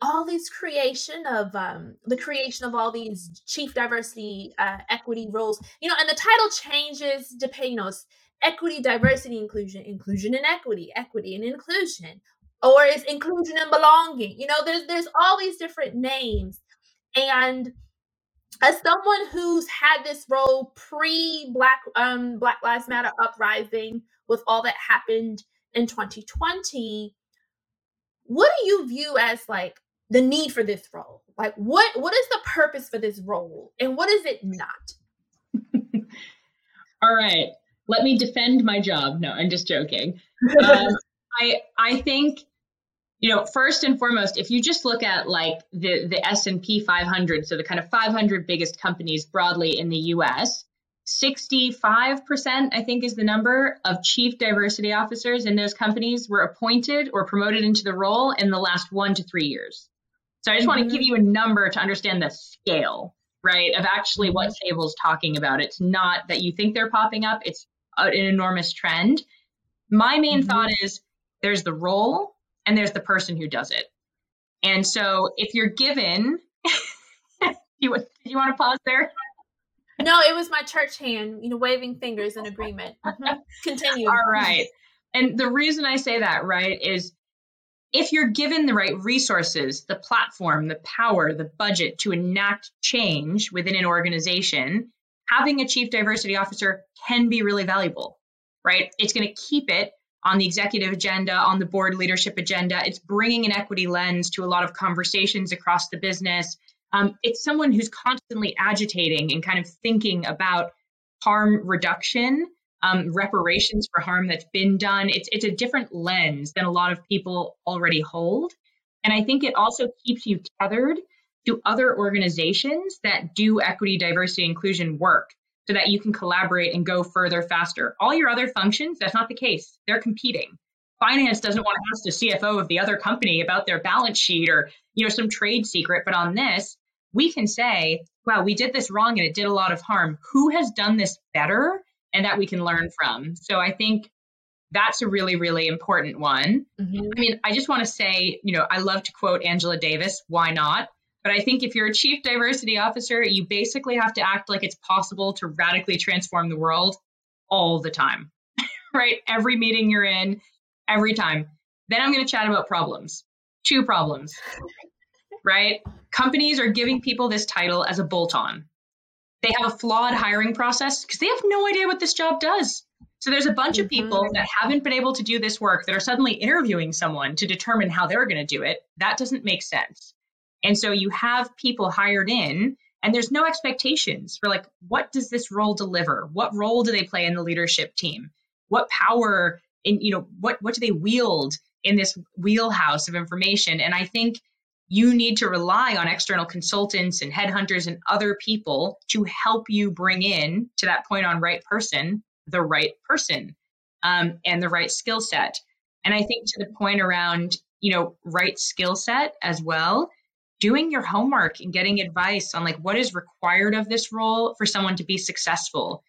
all these creation of um, the creation of all these chief diversity uh, equity roles you know and the title changes depending know equity diversity inclusion inclusion and equity equity and inclusion or is inclusion and belonging you know there's there's all these different names. And as someone who's had this role pre Black um Black Lives Matter uprising with all that happened in 2020, what do you view as like the need for this role? Like what what is the purpose for this role and what is it not? [laughs] all right. Let me defend my job. No, I'm just joking. [laughs] Um, I I think you know first and foremost if you just look at like the the s&p 500 so the kind of 500 biggest companies broadly in the us 65% i think is the number of chief diversity officers in those companies were appointed or promoted into the role in the last one to three years so i just mm-hmm. want to give you a number to understand the scale right of actually what mm-hmm. sable's talking about it's not that you think they're popping up it's an enormous trend my main mm-hmm. thought is there's the role and there's the person who does it. And so if you're given, [laughs] you, did you want to pause there? No, it was my church hand, you know, waving fingers in agreement. Mm-hmm. [laughs] Continue. All right. And the reason I say that, right, is if you're given the right resources, the platform, the power, the budget to enact change within an organization, having a chief diversity officer can be really valuable, right? It's going to keep it on the executive agenda, on the board leadership agenda. It's bringing an equity lens to a lot of conversations across the business. Um, it's someone who's constantly agitating and kind of thinking about harm reduction, um, reparations for harm that's been done. It's it's a different lens than a lot of people already hold, and I think it also keeps you tethered to other organizations that do equity, diversity, inclusion work so that you can collaborate and go further faster. All your other functions, that's not the case. They're competing. Finance doesn't want to ask the CFO of the other company about their balance sheet or, you know, some trade secret, but on this, we can say, wow, we did this wrong and it did a lot of harm. Who has done this better and that we can learn from? So I think that's a really, really important one. Mm-hmm. I mean, I just want to say, you know, I love to quote Angela Davis, why not? But I think if you're a chief diversity officer, you basically have to act like it's possible to radically transform the world all the time, [laughs] right? Every meeting you're in, every time. Then I'm going to chat about problems. Two problems, right? Companies are giving people this title as a bolt on. They have a flawed hiring process because they have no idea what this job does. So there's a bunch mm-hmm. of people that haven't been able to do this work that are suddenly interviewing someone to determine how they're going to do it. That doesn't make sense. And so you have people hired in and there's no expectations for like what does this role deliver? What role do they play in the leadership team? What power in you know what what do they wield in this wheelhouse of information? And I think you need to rely on external consultants and headhunters and other people to help you bring in to that point on right person the right person um, and the right skill set and i think to the point around you know right skill set as well doing your homework and getting advice on like what is required of this role for someone to be successful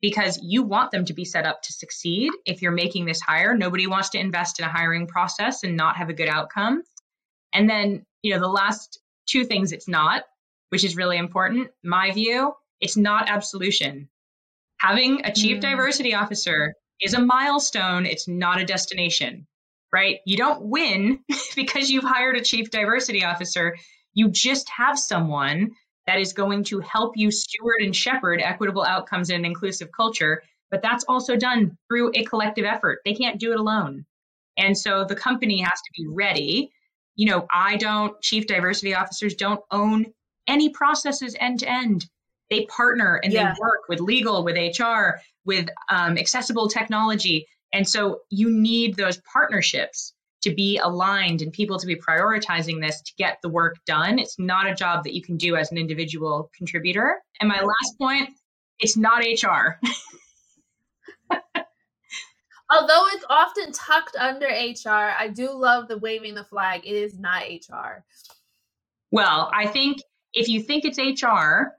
because you want them to be set up to succeed if you're making this hire nobody wants to invest in a hiring process and not have a good outcome and then you know, the last two things it's not, which is really important, my view, it's not absolution. Having a chief mm. diversity officer is a milestone, it's not a destination, right? You don't win [laughs] because you've hired a chief diversity officer. You just have someone that is going to help you steward and shepherd equitable outcomes in an inclusive culture. But that's also done through a collective effort. They can't do it alone. And so the company has to be ready you know, I don't, chief diversity officers don't own any processes end to end. They partner and yeah. they work with legal, with HR, with um, accessible technology. And so you need those partnerships to be aligned and people to be prioritizing this to get the work done. It's not a job that you can do as an individual contributor. And my last point, it's not HR. [laughs] Although it's often tucked under HR, I do love the waving the flag. It is not HR. Well, I think if you think it's HR,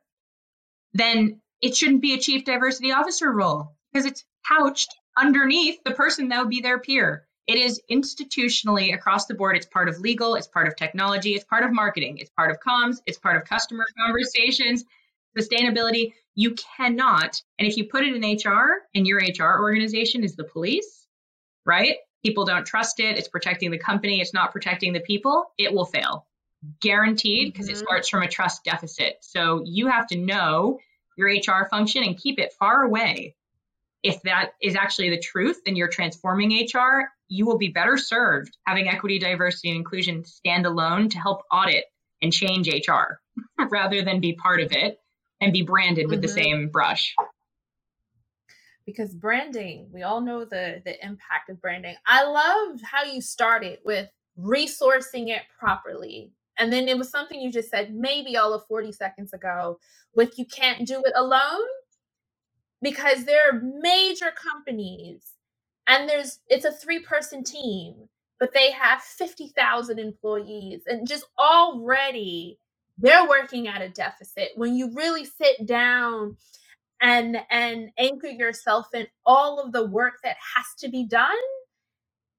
then it shouldn't be a chief diversity officer role because it's couched underneath the person that would be their peer. It is institutionally across the board. It's part of legal, it's part of technology, it's part of marketing, it's part of comms, it's part of customer conversations, sustainability. You cannot, and if you put it in HR and your HR organization is the police, right? People don't trust it. It's protecting the company. It's not protecting the people. It will fail. Guaranteed because mm-hmm. it starts from a trust deficit. So you have to know your HR function and keep it far away. If that is actually the truth, then you're transforming HR. You will be better served having equity, diversity, and inclusion stand alone to help audit and change HR [laughs] rather than be part of it and be branded with mm-hmm. the same brush because branding we all know the the impact of branding i love how you started with resourcing it properly and then it was something you just said maybe all of 40 seconds ago with you can't do it alone because there are major companies and there's it's a three person team but they have 50,000 employees and just already they're working at a deficit. When you really sit down and and anchor yourself in all of the work that has to be done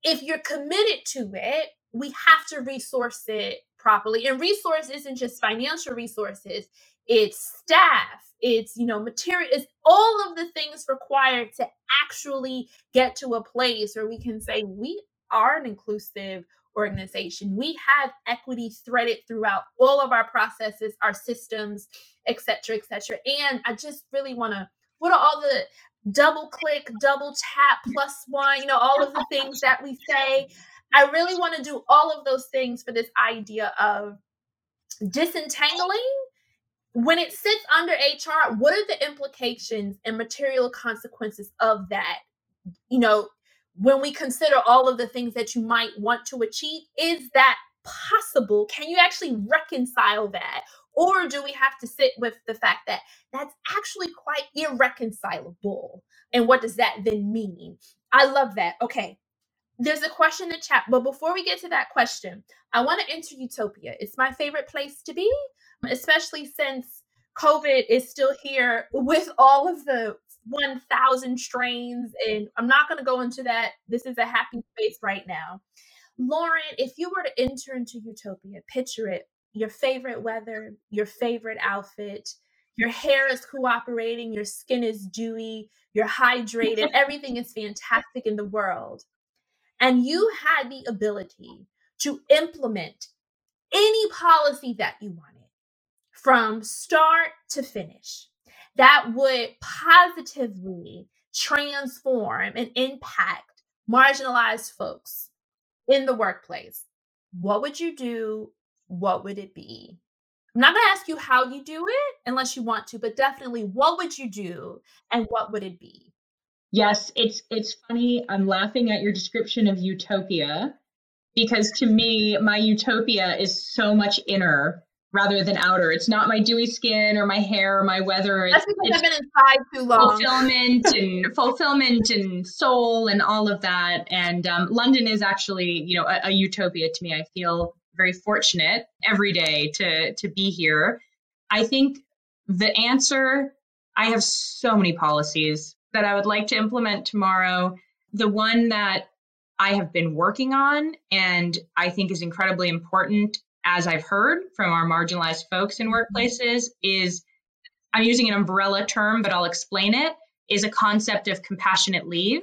if you're committed to it we have to resource it properly. And resource isn't just financial resources it's staff it's you know material it's all of the things required to actually get to a place where we can say we are an inclusive organization. We have equity threaded throughout all of our processes, our systems, et cetera, et cetera. And I just really want to, what are all the double click, double tap, plus one, you know, all of the things that we say. I really want to do all of those things for this idea of disentangling when it sits under HR, what are the implications and material consequences of that? You know, when we consider all of the things that you might want to achieve, is that possible? Can you actually reconcile that? Or do we have to sit with the fact that that's actually quite irreconcilable? And what does that then mean? I love that. Okay. There's a question in the chat, but before we get to that question, I want to enter Utopia. It's my favorite place to be, especially since COVID is still here with all of the 1,000 strains. And I'm not going to go into that. This is a happy space right now. Lauren, if you were to enter into Utopia, picture it your favorite weather, your favorite outfit, your hair is cooperating, your skin is dewy, you're hydrated, [laughs] everything is fantastic in the world. And you had the ability to implement any policy that you wanted from start to finish that would positively transform and impact marginalized folks in the workplace, what would you do? What would it be? I'm not going to ask you how you do it unless you want to, but definitely what would you do and what would it be? Yes, it's it's funny. I'm laughing at your description of utopia because to me, my utopia is so much inner rather than outer. It's not my dewy skin or my hair or my weather. That's because I've been inside too long. Fulfillment and [laughs] fulfillment and soul and all of that. And um, London is actually, you know, a, a utopia to me. I feel very fortunate every day to to be here. I think the answer. I have so many policies that I would like to implement tomorrow. The one that I have been working on and I think is incredibly important, as I've heard from our marginalized folks in mm-hmm. workplaces, is I'm using an umbrella term, but I'll explain it, is a concept of compassionate leave.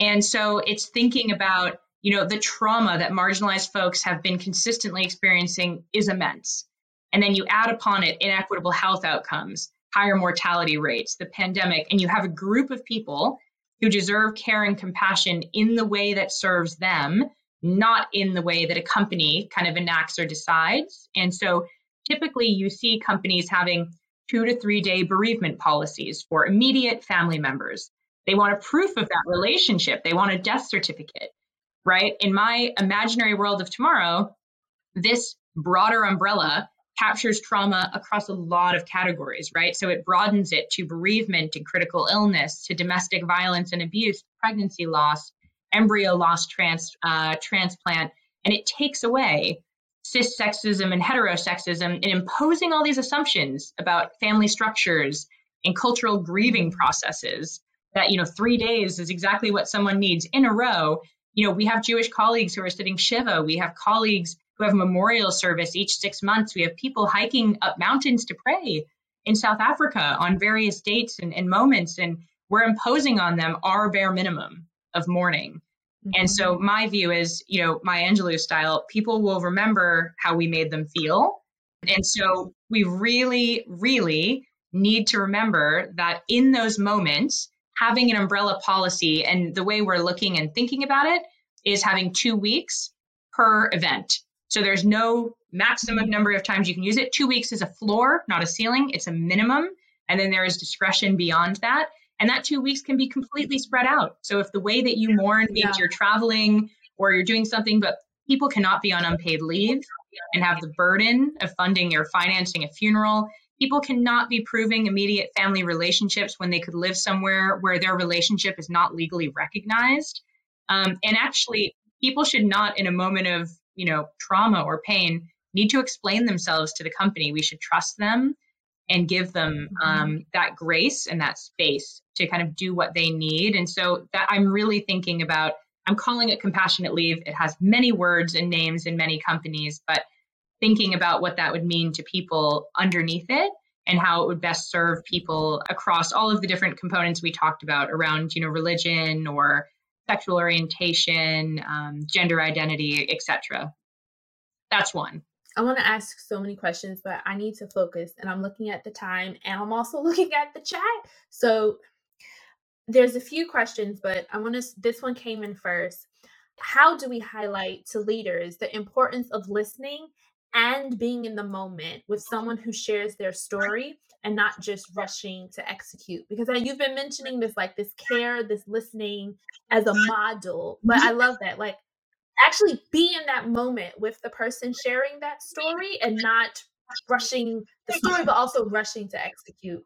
And so it's thinking about, you know, the trauma that marginalized folks have been consistently experiencing is immense. And then you add upon it inequitable health outcomes, higher mortality rates, the pandemic, and you have a group of people who deserve care and compassion in the way that serves them, not in the way that a company kind of enacts or decides. And so typically you see companies having two to three day bereavement policies for immediate family members. They want a proof of that relationship, they want a death certificate, right? In my imaginary world of tomorrow, this broader umbrella captures trauma across a lot of categories, right? So it broadens it to bereavement and critical illness, to domestic violence and abuse, pregnancy loss, embryo loss trans, uh, transplant, and it takes away cis sexism and heterosexism and imposing all these assumptions about family structures and cultural grieving processes that you know three days is exactly what someone needs in a row you know we have jewish colleagues who are sitting shiva we have colleagues who have memorial service each six months. We have people hiking up mountains to pray in South Africa on various dates and, and moments, and we're imposing on them our bare minimum of mourning. Mm-hmm. And so my view is, you know, Maya Angelou style, people will remember how we made them feel. And so we really, really need to remember that in those moments, having an umbrella policy and the way we're looking and thinking about it is having two weeks per event. So there's no maximum number of times you can use it. Two weeks is a floor, not a ceiling. It's a minimum. And then there is discretion beyond that. And that two weeks can be completely spread out. So if the way that you mourn means yeah. you're traveling or you're doing something, but people cannot be on unpaid leave and have the burden of funding or financing a funeral. People cannot be proving immediate family relationships when they could live somewhere where their relationship is not legally recognized. Um, and actually, people should not, in a moment of you know trauma or pain need to explain themselves to the company we should trust them and give them mm-hmm. um, that grace and that space to kind of do what they need and so that i'm really thinking about i'm calling it compassionate leave it has many words and names in many companies but thinking about what that would mean to people underneath it and how it would best serve people across all of the different components we talked about around you know religion or sexual orientation, um, gender identity, etc. That's one. I want to ask so many questions, but I need to focus. And I'm looking at the time and I'm also [laughs] looking at the chat. So there's a few questions, but I want to, this one came in first. How do we highlight to leaders the importance of listening and being in the moment with someone who shares their story and not just rushing to execute because uh, you've been mentioning this like this care this listening as a model but i love that like actually be in that moment with the person sharing that story and not rushing the story but also rushing to execute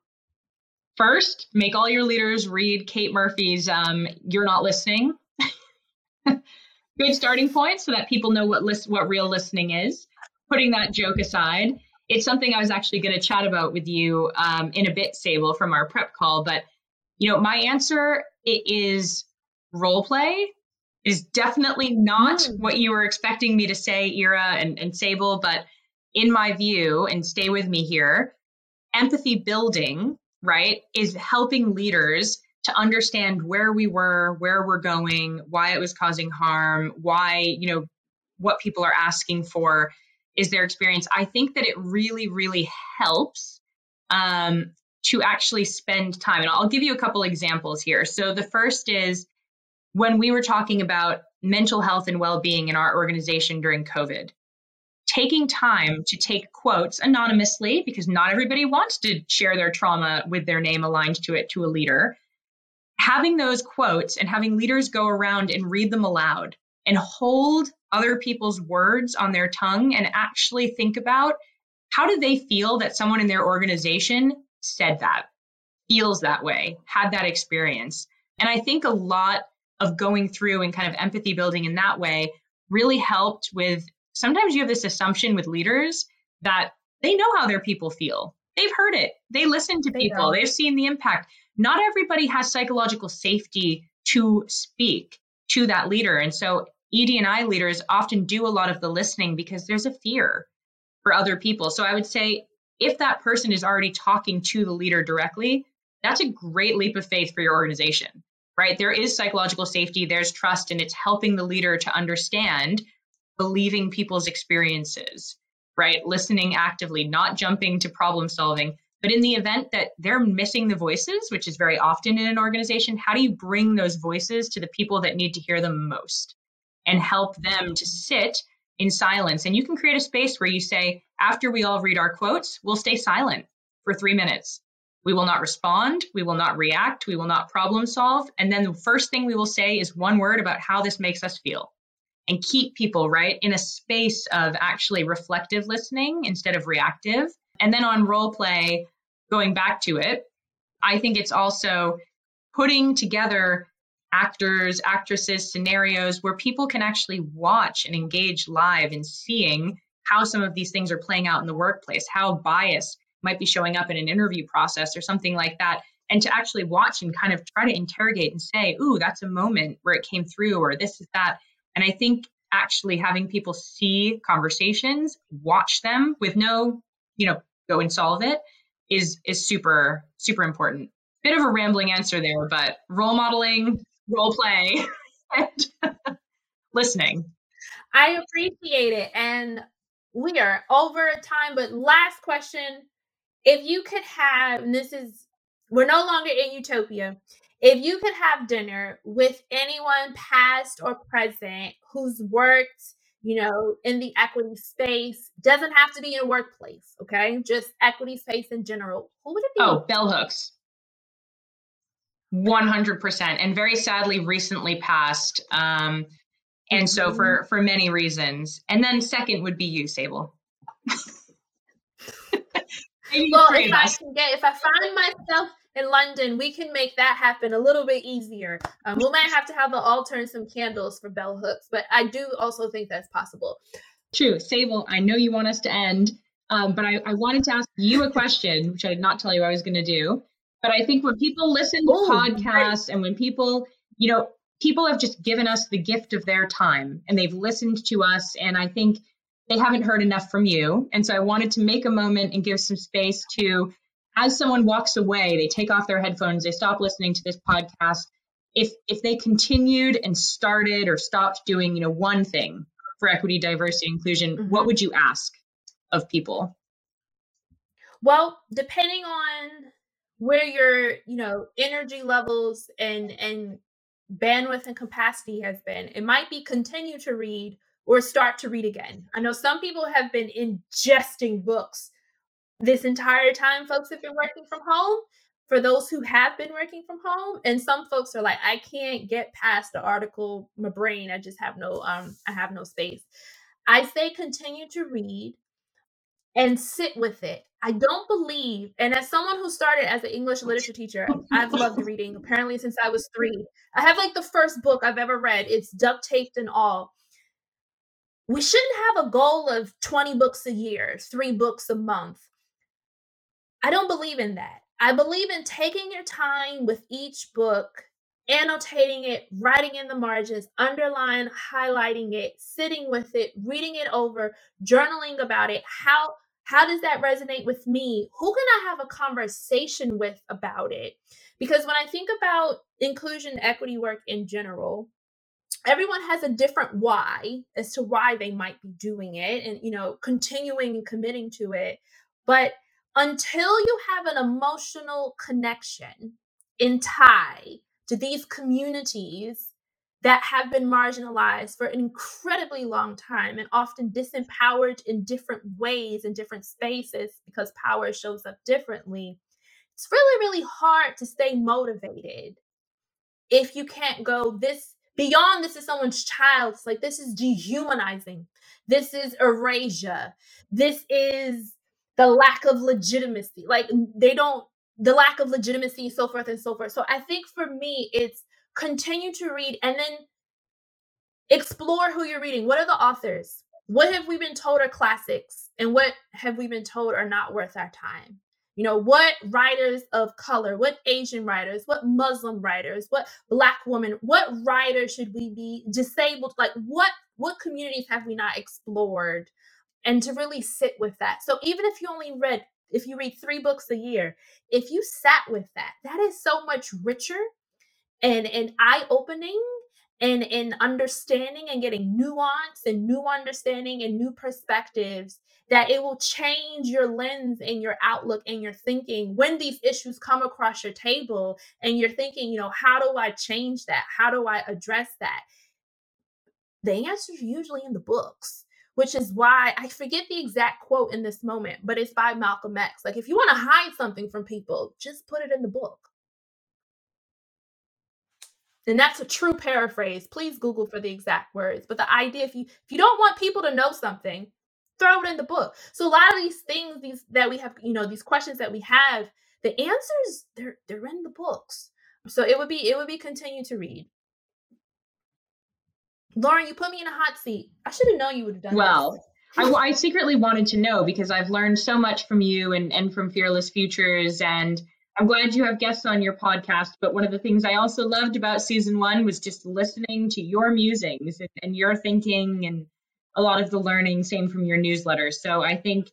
first make all your leaders read kate murphy's um, you're not listening [laughs] good starting point so that people know what list what real listening is putting that joke aside it's something I was actually going to chat about with you um, in a bit, Sable, from our prep call. But you know, my answer it is role play is definitely not mm. what you were expecting me to say, Ira and, and Sable. But in my view, and stay with me here, empathy building, right, is helping leaders to understand where we were, where we're going, why it was causing harm, why, you know, what people are asking for is their experience. I think that it really, really helps um, to actually spend time. And I'll give you a couple examples here. So the first is when we were talking about mental health and well being in our organization during COVID, taking time to take quotes anonymously, because not everybody wants to share their trauma with their name aligned to it to a leader, having those quotes and having leaders go around and read them aloud and hold other people's words on their tongue and actually think about how do they feel that someone in their organization said that, feels that way, had that experience. And I think a lot of going through and kind of empathy building in that way really helped with sometimes you have this assumption with leaders that they know how their people feel. They've heard it. They listen to people. They've seen the impact. Not everybody has psychological safety to speak to that leader. And so ED&I leaders often do a lot of the listening because there's a fear for other people. So I would say if that person is already talking to the leader directly, that's a great leap of faith for your organization, right? There is psychological safety, there's trust, and it's helping the leader to understand believing people's experiences, right? Listening actively, not jumping to problem solving. But in the event that they're missing the voices, which is very often in an organization, how do you bring those voices to the people that need to hear them most and help them to sit in silence? And you can create a space where you say, after we all read our quotes, we'll stay silent for three minutes. We will not respond. We will not react. We will not problem solve. And then the first thing we will say is one word about how this makes us feel and keep people, right, in a space of actually reflective listening instead of reactive. And then on role play, going back to it, I think it's also putting together actors, actresses, scenarios where people can actually watch and engage live in seeing how some of these things are playing out in the workplace, how bias might be showing up in an interview process or something like that. And to actually watch and kind of try to interrogate and say, ooh, that's a moment where it came through, or this is that. And I think actually having people see conversations, watch them with no, you know, go and solve it is is super super important. Bit of a rambling answer there, but role modeling, role play, [laughs] and [laughs] listening. I appreciate it. And we are over time, but last question. If you could have, and this is, we're no longer in utopia. If you could have dinner with anyone past or present who's worked, you know, in the equity space, doesn't have to be in a workplace, okay? Just equity space in general. Who would it be? Oh, bell hooks. 100% and very sadly recently passed um, and so mm-hmm. for for many reasons and then second would be you sable [laughs] well if i can get if i find myself in London, we can make that happen a little bit easier. Um, we might have to have the altar and some candles for bell hooks, but I do also think that's possible. True. Sable, I know you want us to end, um, but I, I, wanted to ask you a question, which I did not tell you I was going to do. But I think when people listen to Ooh, podcasts and when people, you know, people have just given us the gift of their time and they've listened to us. And I think they haven't heard enough from you. And so I wanted to make a moment and give some space to as someone walks away, they take off their headphones, they stop listening to this podcast. If if they continued and started or stopped doing, you know, one thing for equity, diversity, inclusion, mm-hmm. what would you ask of people? Well, depending on where your, you know, energy levels and and bandwidth and capacity has been, it might be continue to read or start to read again. I know some people have been ingesting books this entire time folks have been working from home for those who have been working from home and some folks are like i can't get past the article my brain i just have no um i have no space. I say continue to read and sit with it. I don't believe and as someone who started as an english literature teacher i've loved reading apparently since i was three. I have like the first book i've ever read. It's duct taped and all. We shouldn't have a goal of 20 books a year three books a month I don't believe in that. I believe in taking your time with each book, annotating it, writing in the margins, underline, highlighting it, sitting with it, reading it over, journaling about it. How how does that resonate with me? Who can I have a conversation with about it? Because when I think about inclusion equity work in general, everyone has a different why as to why they might be doing it and you know continuing and committing to it but until you have an emotional connection in tie to these communities that have been marginalized for an incredibly long time and often disempowered in different ways in different spaces because power shows up differently. It's really, really hard to stay motivated if you can't go this beyond this is someone's child. It's like this is dehumanizing. This is erasure. This is the lack of legitimacy. Like they don't the lack of legitimacy, so forth and so forth. So I think for me, it's continue to read and then explore who you're reading. What are the authors? What have we been told are classics? And what have we been told are not worth our time? You know, what writers of color, what Asian writers, what Muslim writers, what black woman, what writers should we be disabled? Like what what communities have we not explored? And to really sit with that. So even if you only read if you read three books a year, if you sat with that, that is so much richer and and eye-opening and in understanding and getting nuance and new understanding and new perspectives that it will change your lens and your outlook and your thinking when these issues come across your table and you're thinking you know how do i change that? How do i address that? The answer is usually in the books which is why I forget the exact quote in this moment, but it's by Malcolm X. Like, if you want to hide something from people, just put it in the book. And that's a true paraphrase. Please Google for the exact words. But the idea, if you if you don't want people to know something, throw it in the book. So a lot of these things, these that we have, you know, these questions that we have, the answers they're they're in the books. So it would be it would be continue to read. Lauren, you put me in a hot seat. I should have known you would have done this. well. I, I secretly wanted to know because I've learned so much from you and, and from Fearless Futures. And I'm glad you have guests on your podcast. But one of the things I also loved about season one was just listening to your musings and, and your thinking and a lot of the learning, same from your newsletter. So I think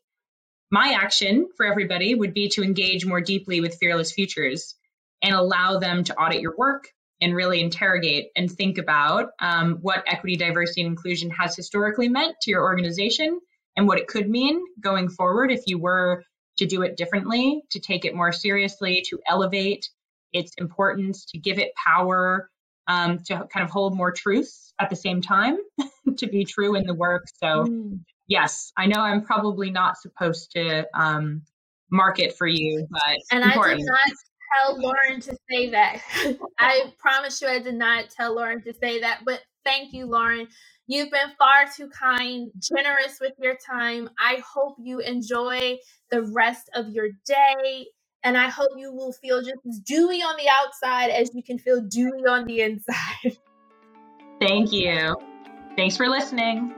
my action for everybody would be to engage more deeply with Fearless Futures and allow them to audit your work, and really interrogate and think about um, what equity, diversity, and inclusion has historically meant to your organization and what it could mean going forward if you were to do it differently, to take it more seriously, to elevate its importance, to give it power, um, to kind of hold more truths at the same time, [laughs] to be true in the work. So, mm. yes, I know I'm probably not supposed to um, market for you, but and important. I did not tell Lauren to say that. [laughs] I promise you, I did not tell Lauren to say that. But thank you, Lauren. You've been far too kind, generous with your time. I hope you enjoy the rest of your day. And I hope you will feel just as dewy on the outside as you can feel dewy on the inside. [laughs] Thank you. Thanks for listening.